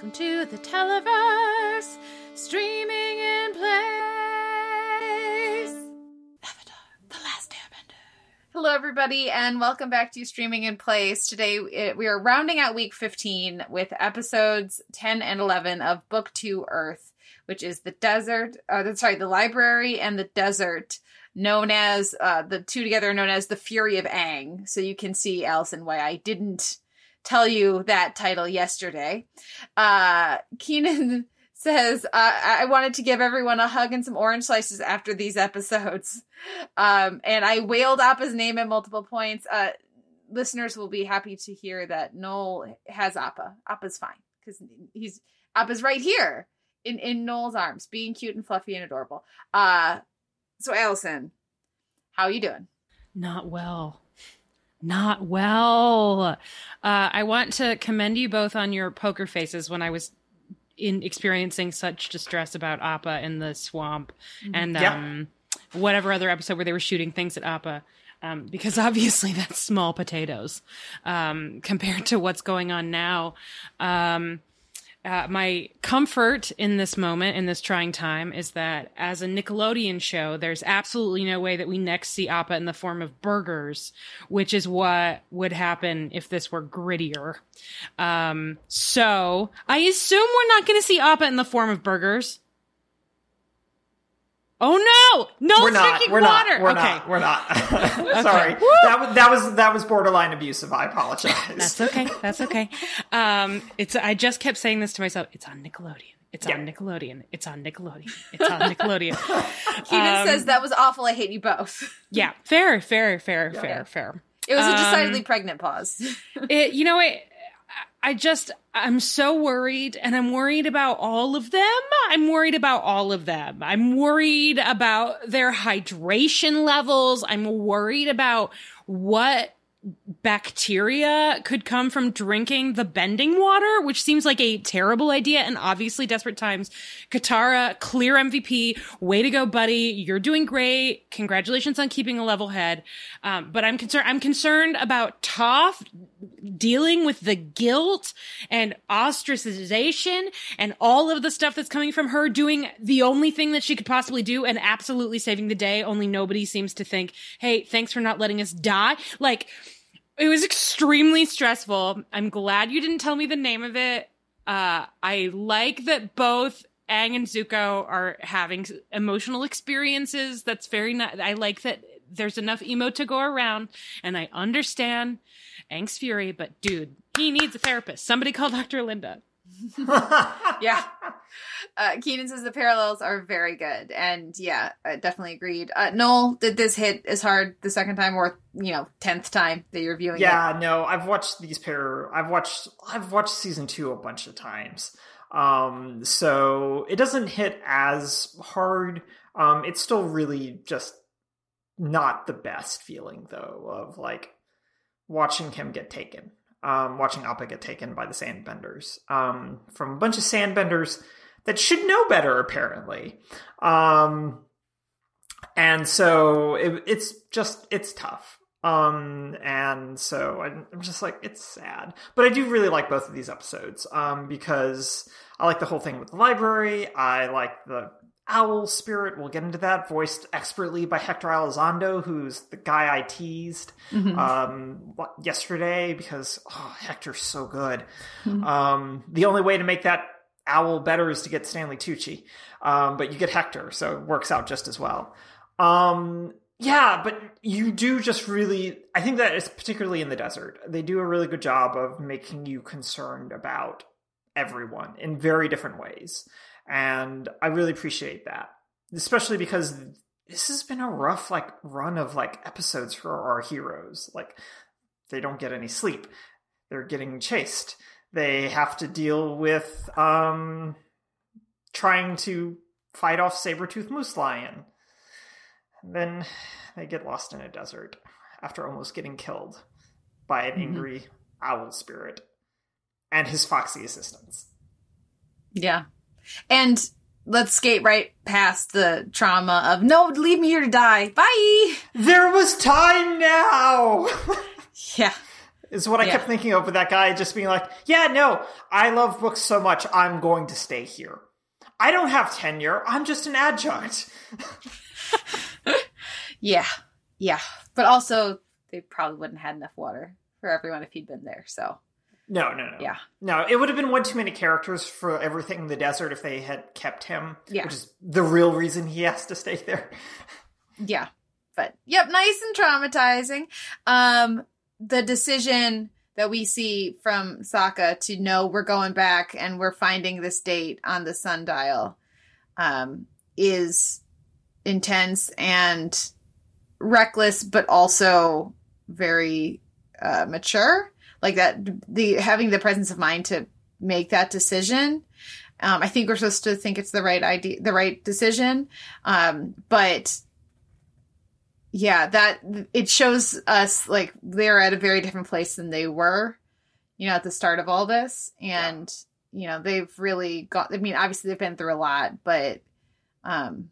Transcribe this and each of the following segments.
Welcome to the Televerse, streaming in place. Avatar, The Last Airbender. Hello, everybody, and welcome back to Streaming in Place. Today, it, we are rounding out week 15 with episodes 10 and 11 of Book 2 Earth, which is the desert, uh, sorry, the library and the desert, known as, uh, the two together known as the Fury of Aang. So you can see, Allison, why I didn't tell you that title yesterday. Uh, Keenan says, uh, I wanted to give everyone a hug and some orange slices after these episodes. Um, and I wailed Appa's name at multiple points. Uh, listeners will be happy to hear that Noel has Appa. Appa's fine because he's Appa's right here in, in Noel's arms, being cute and fluffy and adorable. Uh, so Allison, how are you doing? Not well not well. Uh, I want to commend you both on your poker faces when I was in experiencing such distress about Appa in the swamp Mm-hmm. and um, whatever other episode where they were shooting things at Appa. Um, because obviously that's small potatoes um, compared to what's going on now. Um, uh, my comfort in this moment, in this trying time, is that as a Nickelodeon show, there's absolutely no way that we next see Appa in the form of burgers, which is what would happen if this were grittier. Um, so I assume we're not going to see Appa in the form of burgers. Oh no! No we're not. drinking We're water. not. We're okay, not. We're not. Sorry. That was that was that was borderline abusive. I apologize. That's okay. That's okay. Um, it's. I just kept saying this to myself. It's on Nickelodeon. It's on Nickelodeon. It's on Nickelodeon. It's on Nickelodeon. Keenan Um, says, That was awful. I hate you both. yeah, fair, fair, fair, fair, fair. It was a Um, decidedly pregnant pause. It. You know it. I just. I'm so worried, and I'm worried about all of them. I'm worried about all of them. I'm worried about their hydration levels. I'm worried about what bacteria could come from drinking the bending water, which seems like a terrible idea and obviously desperate times. Katara, clear MVP. Way to go, buddy. You're doing great. Congratulations on keeping a level head. Um, but I'm concerned, I'm concerned about Toph dealing with the guilt and ostracization and all of the stuff that's coming from her doing the only thing that she could possibly do and absolutely saving the day. Only nobody seems to think, Hey, thanks for not letting us die. Like, it was extremely stressful. I'm glad you didn't tell me the name of it. Uh, I like that both Aang and Zuko are having emotional experiences. That's very nice. I like that there's enough emo to go around, and I understand Aang's fury, but dude, he needs a therapist. Somebody call Dr. Linda. yeah. Uh, Keenan says the parallels are very good, and yeah, I definitely agreed. Uh, Noel, did this hit as hard the second time, or you know, tenth time that you're viewing it? yeah. No, I've watched these pair. I've watched. I've watched season two a bunch of times. Um, so it doesn't hit as hard. Um, it's still really just not the best feeling though of like watching him get taken. Um, watching Appa get taken by the sandbenders. Um, from a bunch of sandbenders that should know better apparently. Um, and so it, it's just it's tough. Um, and so I'm, I'm just like it's sad, but I do really like both of these episodes. Um, because I like the whole thing with the library. I like the owl spirit. We'll get into that, voiced expertly by Hector Elizondo, who's the guy I teased um yesterday because oh, Hector's so good. Um, the only way to make that owl better is to get Stanley Tucci, um, but you get Hector, so it works out just as well. Um, yeah, but you do just really. I think that it's particularly in the desert. They do a really good job of making you concerned about everyone in very different ways, and I really appreciate that, especially because this has been a rough like run of like episodes for our heroes. Like they don't get any sleep. They're getting chased. They have to deal with um trying to fight off saber-toothed moose lion. And then they get lost in a desert after almost getting killed by an angry owl spirit and his foxy assistants. Yeah. And let's skate right past the trauma of no, leave me here to die. Bye. There was time now. Yeah. is what I Yeah. kept thinking of with that guy just being like, yeah, no, I love books so much, I'm going to stay here. I don't have tenure. I'm just an adjunct. Yeah, yeah. But also, they probably wouldn't have had enough water for everyone if he'd been there. So No, no, no. Yeah. No, it would have been one too many characters for everything in the desert if they had kept him. Yeah. Which is the real reason he has to stay there. yeah. But yep, nice and traumatizing. Um, the decision that we see from Sokka to know we're going back and we're finding this date on the sundial um, is intense and reckless, but also very uh, mature. Like that, the having the presence of mind to make that decision. Um, I think we're supposed to think it's the right idea, the right decision. Um, but yeah, that it shows us like they're at a very different place than they were, you know, at the start of all this. And, you know, they've really got, I mean, obviously they've been through a lot, but, um,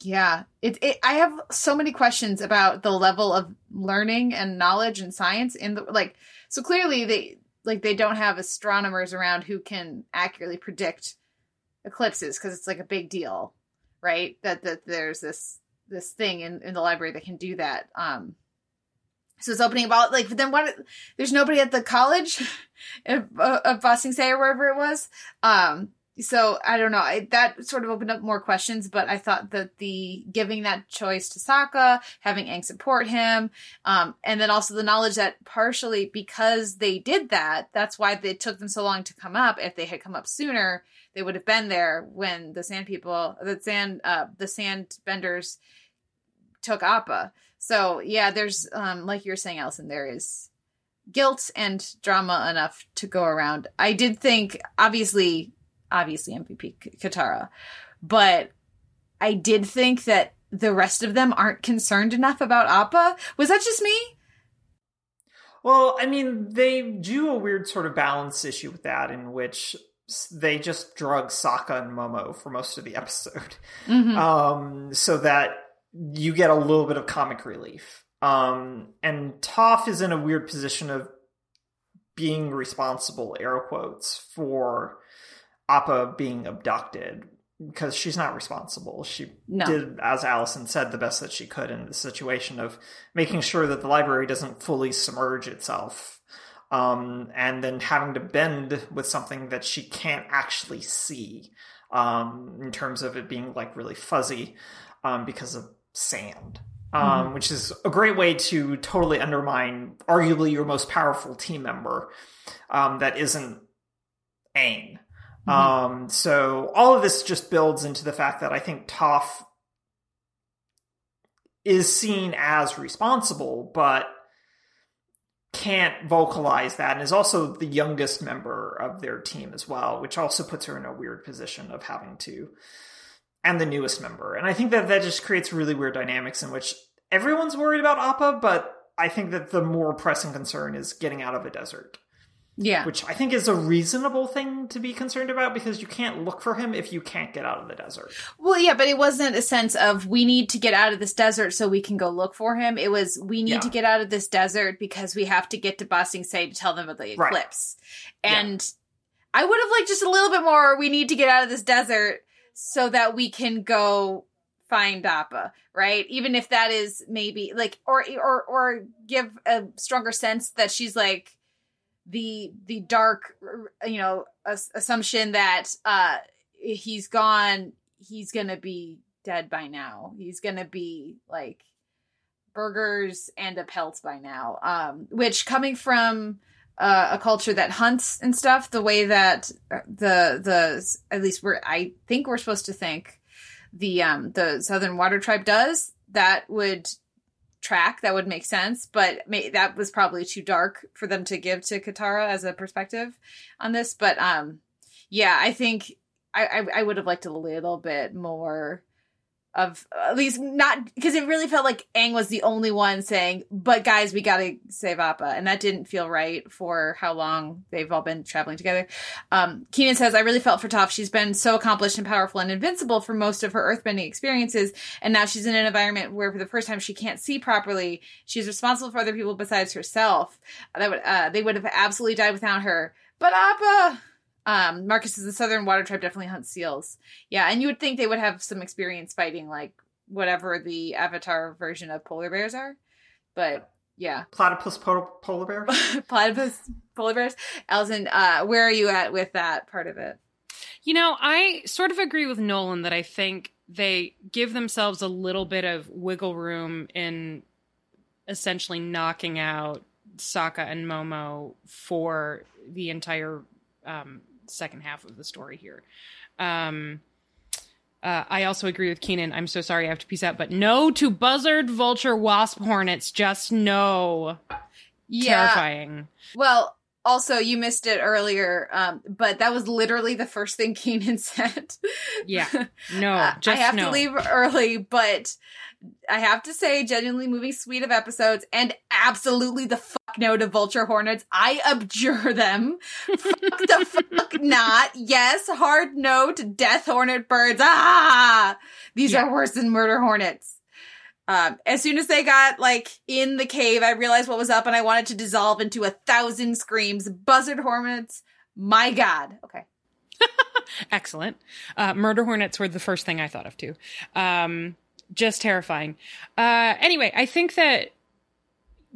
yeah, it, it, I have so many questions about the level of learning and knowledge and science in the, like, so clearly they, like, they don't have astronomers around who can accurately predict eclipses because it's like a big deal, right? That, that there's this, this thing in, in the library that can do that. Um, so it's opening about like, but then what? There's nobody at the college of, of Ba Sing Se or wherever it was. Um, so I don't know. I, that sort of opened up more questions, but I thought that the giving that choice to Sokka, having Aang support him, um, and then also the knowledge that partially because they did that, that's why it took them so long to come up. If they had come up sooner, they would have been there when the Sand People, the Sand, uh, the Sand Benders took Appa. So yeah, there's um, like you were saying, Allison, there is guilt and drama enough to go around. I did think, obviously, obviously MVP Katara, but I did think that the rest of them aren't concerned enough about Appa. Was that just me? Well, I mean, they do a weird sort of balance issue with that in which they just drug Sokka and Momo for most of the episode. Mhm. um, so that you get a little bit of comic relief. Um, and Toph is in a weird position of being responsible, air quotes, for Appa being abducted because she's not responsible. She No. did, as Allison said, the best that she could in the situation of making sure that the library doesn't fully submerge itself. Um, and then having to bend with something that she can't actually see um, in terms of it being like really fuzzy um, because of sand, um, which is a great way to totally undermine arguably your most powerful team member um, that isn't Aang. Mhm. Um, so all of this just builds into the fact that I think Toph is seen as responsible, but can't vocalize that, and is also the youngest member of their team as well, which also puts her in a weird position of having to, and the newest member. And I think that that just creates really weird dynamics in which everyone's worried about Appa, but I think that the more pressing concern is getting out of a desert yeah. which I think is a reasonable thing to be concerned about because you can't look for him if you can't get out of the desert. Well, yeah, but it wasn't a sense of we need to get out of this desert so we can go look for him. It was we need Yeah. to get out of this desert because we have to get to Ba Sing Se to tell them about the Right. eclipse. And I would have liked just a little bit more. We need to get out of this desert so that we can go find Appa, right? Even if that is maybe like or or or give a stronger sense that she's like the the dark you know assumption that uh he's gone he's gonna be dead by now. He's gonna be like burgers and a pelt by now. Um which coming from uh, a culture that hunts and stuff the way that uh, the the at least we're i think we're supposed to think the um the southern water tribe does that would track that would make sense but may, that was probably too dark for them to give to katara as a perspective on this. But um yeah i think i i, I would have liked a little bit more of at least not because it really felt like Aang was the only one saying, "But guys, we gotta save Appa," and that didn't feel right for how long they've all been traveling together. Um, Keenan says, "I really felt for Toph. She's been so accomplished and powerful and invincible for most of her earthbending experiences, and now she's in an environment where, for the first time, she can't see properly. She's responsible for other people besides herself. That would uh, they would have absolutely died without her. But Appa." Um, Marcus says the Southern Water Tribe definitely hunts seals. Yeah, and you would think they would have some experience fighting like whatever the Avatar version of polar bears are, but yeah, platypus po- polar bear, platypus polar bears. Allison, uh, where are you at with that part of it? You know, I sort of agree with Nolan that I think they give themselves a little bit of wiggle room in essentially knocking out Sokka and Momo for the entire um, second half of the story here. Um, uh, I also agree with Keenan. I'm so sorry I have to peace out, but no to buzzard, vulture, wasp, hornets. Just no. Yeah. Terrifying. Well, also you missed it earlier, um, but that was literally the first thing Keenan said. yeah. No. Uh, I have no. to leave early, but I have to say, genuinely moving suite of episodes, and absolutely the fuck no to vulture hornets. I abjure them. fuck the fuck not. Yes, hard no to death hornet birds. Ah, these yeah. are worse than murder hornets. Um, as soon as they got like in the cave, I realized what was up, and I wanted to dissolve into a thousand screams. Buzzard hornets. My God. Okay. Excellent. Uh, murder hornets were the first thing I thought of too. Um, just terrifying. Uh, anyway, I think that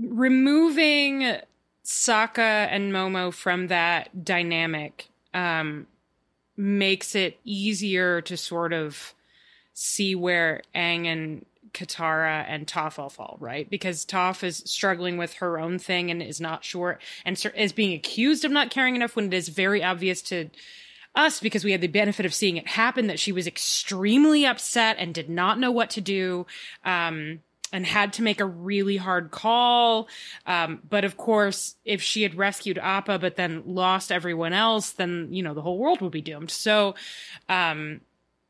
removing Sokka and Momo from that dynamic um, makes it easier to sort of see where Aang and Katara and Toph all fall, right? Because Toph is struggling with her own thing and is not sure and is being accused of not caring enough when it is very obvious to us because we had the benefit of seeing it happen that she was extremely upset and did not know what to do. Um, and had to make a really hard call. Um, but of course, if she had rescued Appa but then lost everyone else, then you know the whole world would be doomed. So, um,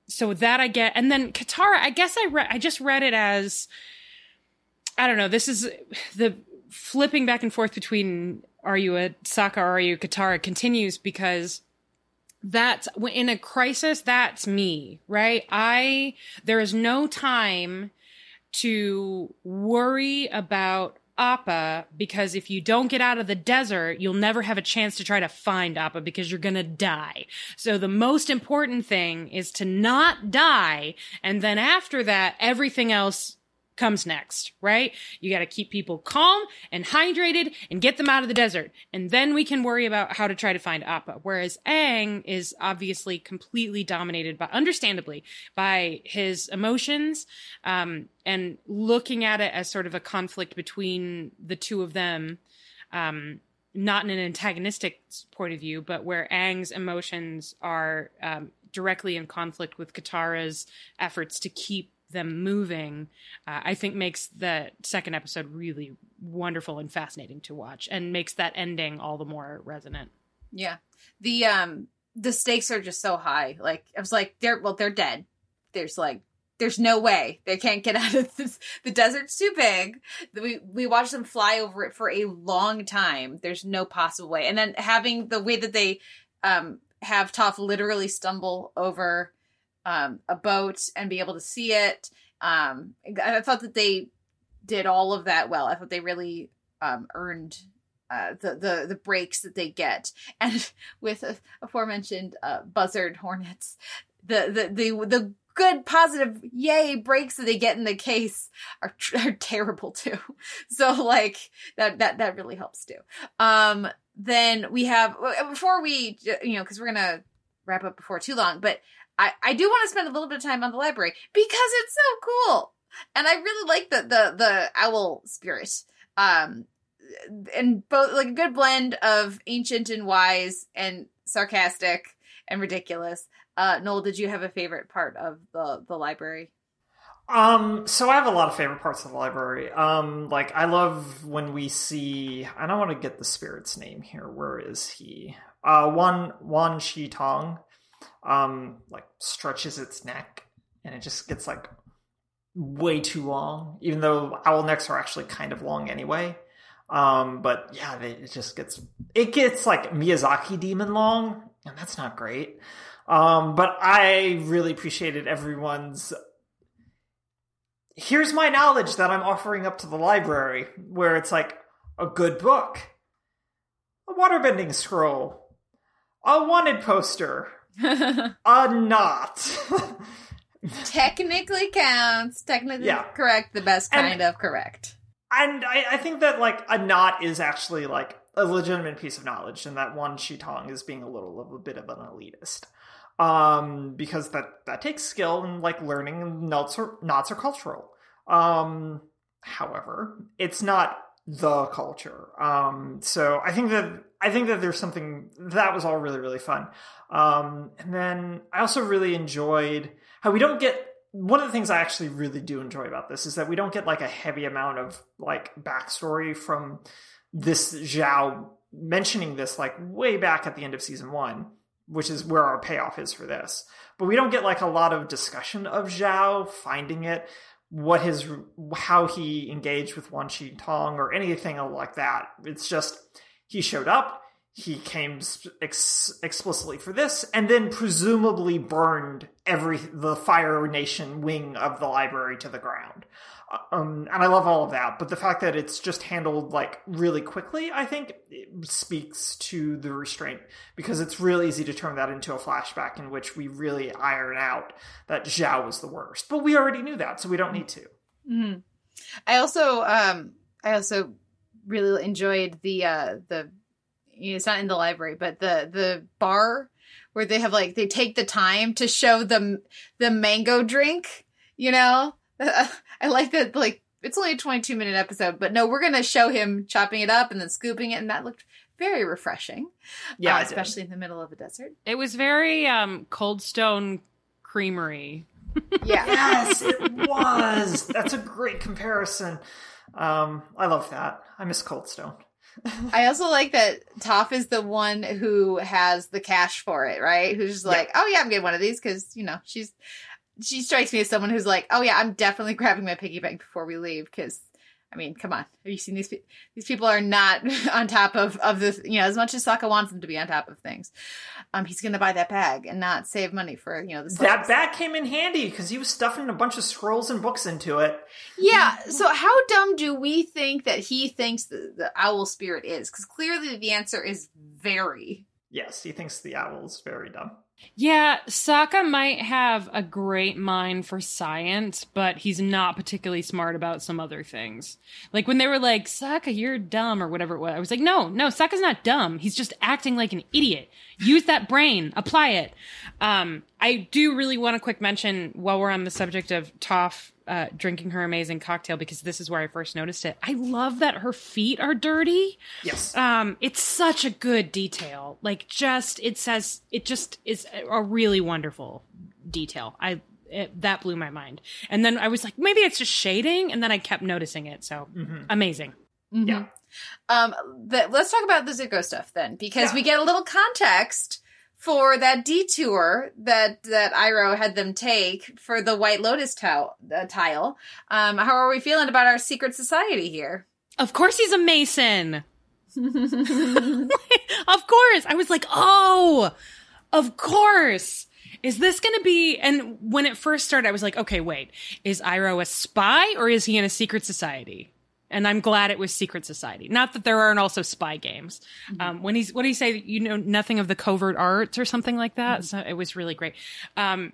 so that I get, and then Katara. I guess I read. I just read it as I don't know. This is the flipping back and forth between are you a Sokka or are you Katara continues because that's in a crisis that's me right i there is no time to worry about appa because if you don't get out of the desert you'll never have a chance to try to find appa because you're going to die. So the most important thing is to not die and then after that everything else comes next, right? You got to keep people calm and hydrated and get them out of the desert. And then we can worry about how to try to find Appa. Whereas Aang is obviously completely dominated by, understandably, by his emotions, um, and looking at it as sort of a conflict between the two of them. Um, not in an antagonistic point of view, but where Aang's emotions are um, directly in conflict with Katara's efforts to keep them moving, uh, I think makes the second episode really wonderful and fascinating to watch, and makes that ending all the more resonant. Yeah, the um the stakes are just so high. Like I was like, they're well, they're dead. There's like there's no way they can't get out of this. The desert's too big. We we watched them fly over it for a long time. There's no possible way. And then having the way that they um have Toph literally stumble over um, a boat and be able to see it. Um, I thought that they did all of that well. I thought they really um, earned uh, the the the breaks that they get, and with uh, aforementioned uh, buzzard hornets, the the the the good positive yay breaks that they get in the case are, are terrible too. So like that that that really helps too. Um, then we have before we you know because we're gonna wrap up before too long, but I, I do want to spend a little bit of time on the library because it's so cool. And I really like the, the, the owl spirit. Um, and both like a good blend of ancient and wise and sarcastic and ridiculous. Uh, Noel, did you have a favorite part of the, the library? Um, so I have a lot of favorite parts of the library. Um, like I love when we see I don't want to get the spirit's name here. Where is he? Uh Wan Wan Shi Tong um like stretches its neck and it just gets like way too long, even though owl necks are actually kind of long anyway. Um, but yeah, they, it just gets it gets like Miyazaki demon long, and that's not great. Um, but I really appreciated everyone's. Here's my knowledge that I'm offering up to the library, where it's like a good book, a waterbending scroll, a wanted poster, a knot. Technically counts. Technically Yeah. correct. The best And- kind of correct. and I, I think that like a knot is actually like a legitimate piece of knowledge, and that Wan Shi Tong is being a little of a bit of an elitist, um, because that that takes skill and like learning and knots are knots are cultural. Um, however, it's not the culture. Um, so I think that I think that there's something that was all really really fun. Um, and then I also really enjoyed how we don't get one of the things I actually really do enjoy about this is that we don't get like a heavy amount of like backstory from this Zhao mentioning this like way back at the end of season one, which is where our payoff is for this. But we don't get like a lot of discussion of Zhao finding it, what his how he engaged with Wan Shi Tong or anything like that. It's just he showed up, he came ex- explicitly for this, and then presumably burned every the Fire Nation wing of the library to the ground. Um, and I love all of that, but the fact that it's just handled like really quickly, I think, speaks to the restraint because it's real easy to turn that into a flashback in which we really iron out that Zhao was the worst. But we already knew that, so we don't need to. hmm I also, um, I also really enjoyed the uh, the. You know, it's not in the library, but the the bar where they have like they take the time to show the the mango drink. You know, I like that. Like it's only a twenty two minute episode, but no, we're gonna show him chopping it up and then scooping it, and that looked very refreshing. Yeah, uh, especially in the middle of a desert. It was very um, Cold Stone Creamery. Yeah. yes, it was. That's a great comparison. Um, I love that. I miss Coldstone. I also like that Toph is the one who has the cash for it, right? Who's just like, oh yeah, I'm getting one of these because you know she's she strikes me as someone who's like, oh yeah, I'm definitely grabbing my piggy bank before we leave because. I mean, come on. Have you seen these? pe- These people are not on top of of this. You know, as much as Sokka wants them to be on top of things, um, he's going to buy that bag and not save money for you know the That bag came in handy because he was stuffing a bunch of scrolls and books into it. Yeah. So how dumb do we think that he thinks the, the owl spirit is? Because clearly the answer is very. Yes, he thinks the owl is very dumb. Yeah, Sokka might have a great mind for science, but he's not particularly smart about some other things. Like when they were like, Sokka, you're dumb, or whatever it was. I was like, no, no, Sokka's not dumb. He's just acting like an idiot. Use that brain, apply it. Um, I do really want a quick mention while we're on the subject of Toph uh, drinking her amazing cocktail because this is where I first noticed it. I love that her feet are dirty Yes. um it's such a good detail like just it says it just is a really wonderful detail i it, that blew my mind and then i was like maybe it's just shading and then i kept noticing it so Mhm. amazing Mhm. Yeah. Um, the, let's talk about the Zuko stuff then, because Yeah. we get a little context for that detour that that Iroh had them take for the White Lotus tile. Uh, tile. Um, how are we feeling about our secret society here? of course he's a mason of course i was like oh of course is this going to be and when it first started i was like okay wait is Iroh a spy or is he in a secret society and i'm glad it was secret society. Not that there aren't also spy games. Um, when he's what do you say? You know nothing of the covert arts or something like that? So it was really great. Um,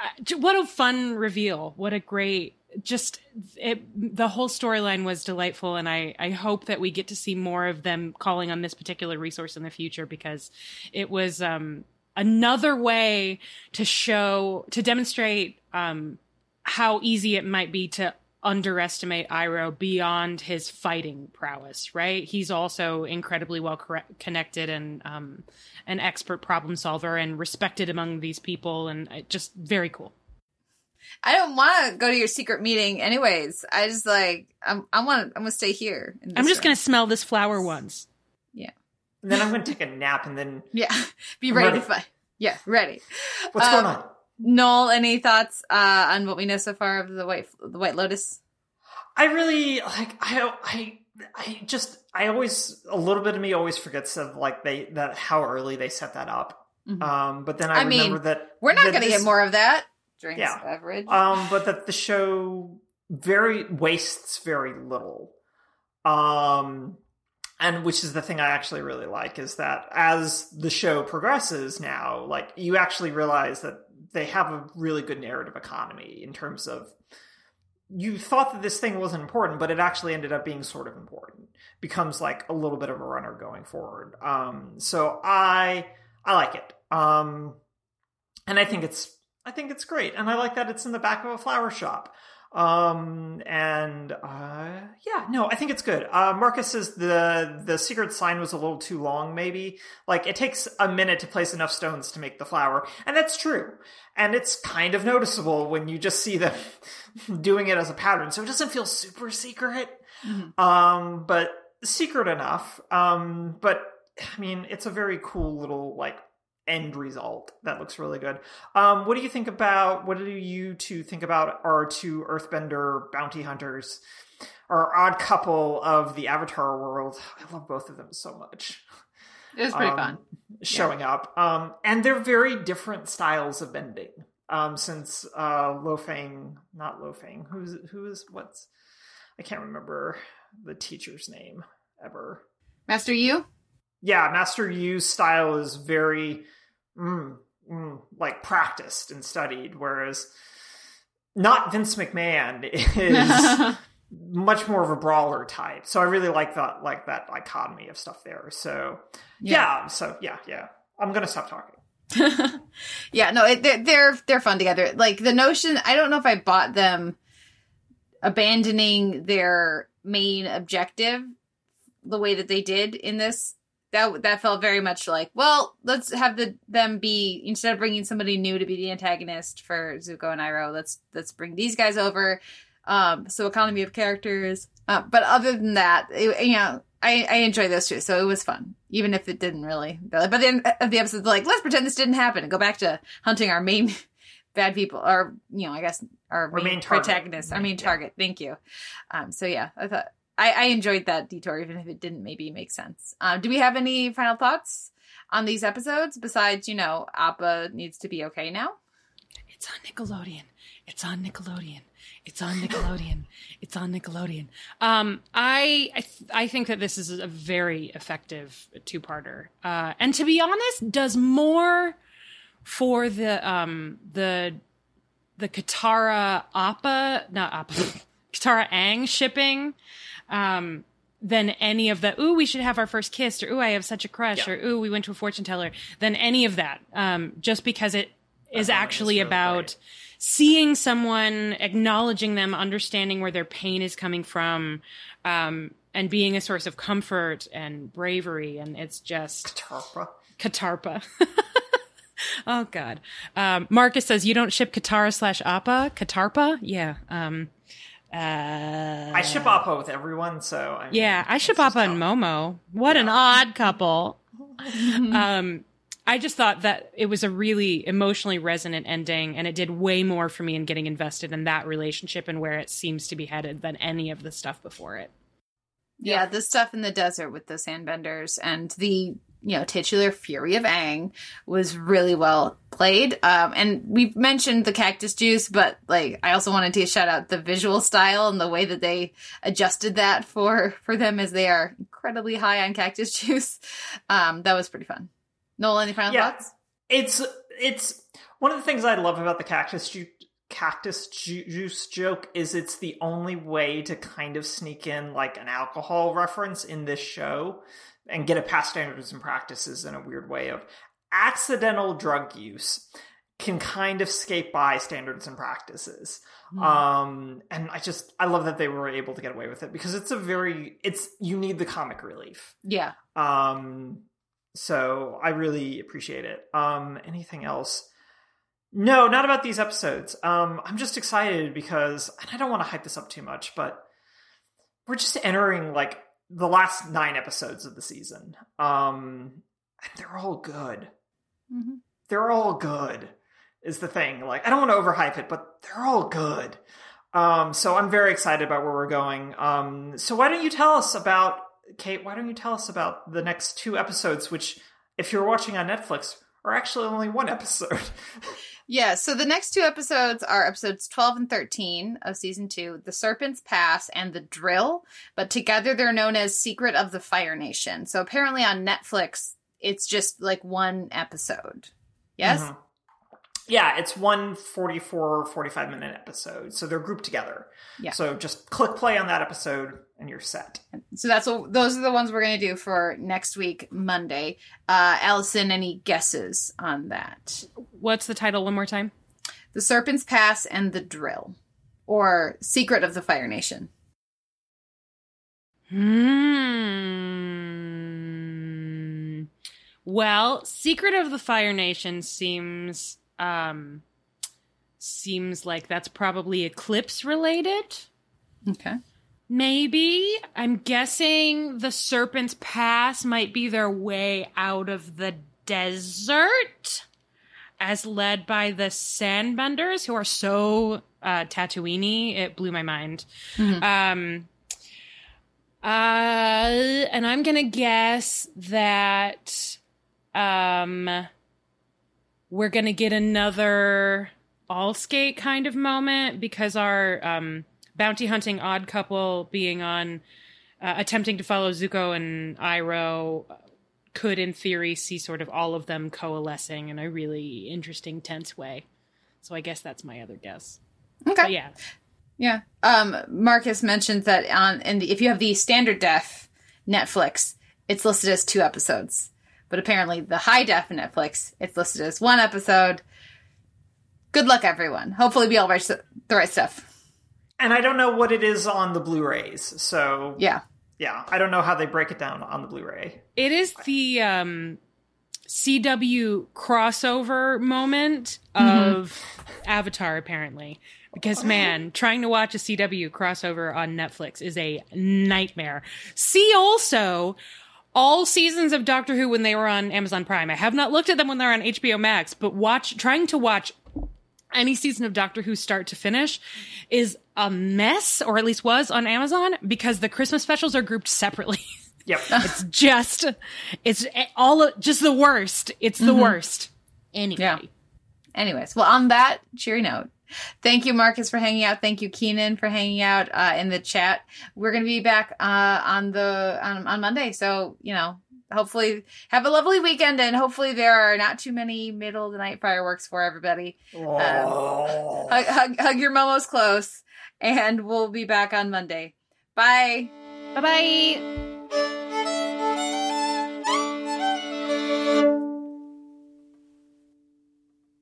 uh, what a fun reveal. What a great just it the whole storyline was delightful. And i i hope that we get to see more of them calling on this particular resource in the future because it was um another way to show to demonstrate um how easy it might be to underestimate Iroh beyond his fighting prowess, right? He's also incredibly well corre- connected and um, an expert problem solver and respected among these people, and uh, just very cool. I don't want to go to your secret meeting, anyways. I just like I'm. I want. I'm gonna stay here. in I'm just room. gonna smell this flower once. Yeah. And then I'm going to take a nap and then Yeah. Be ready, Ready. to fight. Yeah. Ready. what's Um, going on? Noel, any thoughts uh, on what we know so far of the White the White Lotus? I really like. I I I just I always a little bit of me always forgets of like they that how early they set that up. Mm-hmm. Um, but then I, I remember mean, that we're not going to get more of that. Drinks, yeah. beverage. Um, but that the show very wastes very little. Um, and which is the thing I actually really like is that as the show progresses now, like you actually realize that they have a really good narrative economy in terms of you thought that this thing wasn't important, but it actually ended up being sort of important. Becomes like a little bit of a runner going forward. Um, so I I like it. Um, and I think it's I think it's great, and I like that it's in the back of a flower shop. Um, and uh, yeah, no, I think it's good. Uh, Marcus says the the secret sign was a little too long. Maybe like it takes a minute to place enough stones to make the flower, and that's true. And it's kind of noticeable when you just see them doing it as a pattern, so it doesn't feel super secret. Mm-hmm. Um, but secret enough. Um, but I mean, it's a very cool little like end result that looks really good. Um, what do you think about? What do you two think about our two Earthbender bounty hunters, our odd couple of the Avatar world? I love both of them so much. It was pretty um, fun showing yeah. up, um, and they're very different styles of bending. Um, since uh, Lo Feng, not Lo Feng, who's who's what's I can't remember the teacher's name ever. Master Yu yeah, Master Yu's style is very mm, mm, like practiced and studied, whereas not Vince McMahon is much more of a brawler type. So I really like that like that dichotomy of stuff there. So yeah, yeah so yeah, yeah. I'm gonna stop talking. yeah, no, it, they're, they're they're fun together. Like the notion, I don't know if I bought them abandoning their main objective the way that they did in this that that felt very much like, well, let's have the them be instead of bringing somebody new to be the antagonist for Zuko and Iroh, let's let's bring these guys over. Um, so economy of characters. Uh, but other than that, it, you know, I, I enjoy those two, so it was fun, even if it didn't really. But then of the episode, like, let's pretend this didn't happen and go back to hunting our main bad people, or you know, I guess our, our main, main protagonist, our main target. Yeah. Thank you. Um, so yeah, I thought I, I enjoyed that detour, even if it didn't maybe make sense. Um, do we have any final thoughts on these episodes besides, you know, Appa needs to be okay now? It's on Nickelodeon. It's on Nickelodeon. It's on Nickelodeon. it's on Nickelodeon. Um, I I, th- I, think that this is a very effective two-parter, uh, and to be honest, does more for the um the the Katara Appa not Appa Katara Aang shipping um, than any of the ooh we should have our first kiss or ooh I have such a crush yeah. or ooh we went to a fortune teller than any of that um, just because it is actually about seeing someone acknowledging them understanding where their pain is coming from um, and being a source of comfort and bravery and it's just Katarpa. Katarpa. Oh god. Um, Marcus says you don't ship Katara slash Appa? Katarpa? Yeah um, uh, I ship Appa with everyone, so I mean, yeah, I ship Appa and Momo. What yeah. an odd couple. um, I just thought that it was a really emotionally resonant ending, and it did way more for me in getting invested in that relationship and where it seems to be headed than any of the stuff before it. Yeah, yeah the stuff in the desert with the sandbenders and the you know titular fury of Aang was really well played. Um, and we've mentioned the cactus juice, but like I also wanted to shout out the visual style and the way that they adjusted that for for them as they are incredibly high on cactus juice. Um, that was pretty fun. Noel, any final yeah, thoughts? It's it's one of the things I love about the cactus juice cactus juice joke is it's the only way to kind of sneak in like an alcohol reference in this show and get it past standards and practices in a weird way of accidental drug use can kind of skate by standards and practices. Mm. Um, and I just I love that they were able to get away with it because it's a very it's you need the comic relief. Yeah. Um so I really appreciate it. Um anything else? No, not about these episodes. Um I'm just excited because and I don't want to hype this up too much, but we're just entering like the last nine episodes of the season. Um, they're all good. Mm-hmm. They're all good. is the thing. Like I don't want to overhype it, but they're all good. Um, so I'm very excited about where we're going. Um, so why don't you tell us about Kate? Why don't you tell us about the next two episodes, which, if you're watching on Netflix, are actually only one episode. Yeah, so the next two episodes are episodes 12 and 13 of season 2, The Serpent's Pass and The Drill, but together they're known as Secret of the Fire Nation. So apparently on Netflix, it's just like one episode. Yes? Mm-hmm. Yeah, it's one 44 45 minute episode. So they're grouped together. Yeah. So just click play on that episode and you're set. So that's what those are the ones we're going to do for next week Monday. Uh Allison any guesses on that? What's the title one more time? The Serpent's Pass and the Drill or Secret of the Fire Nation. Hmm. Well, Secret of the Fire Nation seems um, seems like that's probably eclipse related. Okay. Maybe. I'm guessing the Serpent's Pass might be their way out of the desert, as led by the Sandbenders, who are so uh, Tatooine. It blew my mind. Mm-hmm. Um, uh, and I'm gonna guess that um, we're going to get another all skate kind of moment because our um, bounty hunting odd couple being on uh, attempting to follow Zuko and Iroh could, in theory, see sort of all of them coalescing in a really interesting, tense way. So I guess that's my other guess. Okay. But yeah. Yeah. Um, Marcus mentioned that on and if you have the standard def Netflix, it's listed as two episodes. But apparently, the high def Netflix, it's listed as one episode. Good luck, everyone. Hopefully, we all write the right stuff. And I don't know what it is on the Blu-rays, so yeah, yeah, I don't know how they break it down on the Blu-ray. It is the um, CW crossover moment mm-hmm. of Avatar, apparently. Because man, trying to watch a CW crossover on Netflix is a nightmare. See also all seasons of Doctor Who when they were on Amazon Prime. I have not looked at them when they're on HBO Max, but watch trying to watch any season of Doctor Who start to finish is a mess, or at least was on Amazon, because the Christmas specials are grouped separately. Yep. it's just, it's all, just the worst. It's the mm-hmm. worst. Anyway. Yeah. Anyways, well, on that cheery note, Thank you, Marcus, for hanging out. Thank you, Keenan, for hanging out uh, in the chat. We're going to be back uh, on the on, on Monday, so you know, hopefully have a lovely weekend, and hopefully there are not too many middle of the night fireworks for everybody. Um, hug, hug, hug your momos close, and we'll be back on Monday. Bye. Bye bye.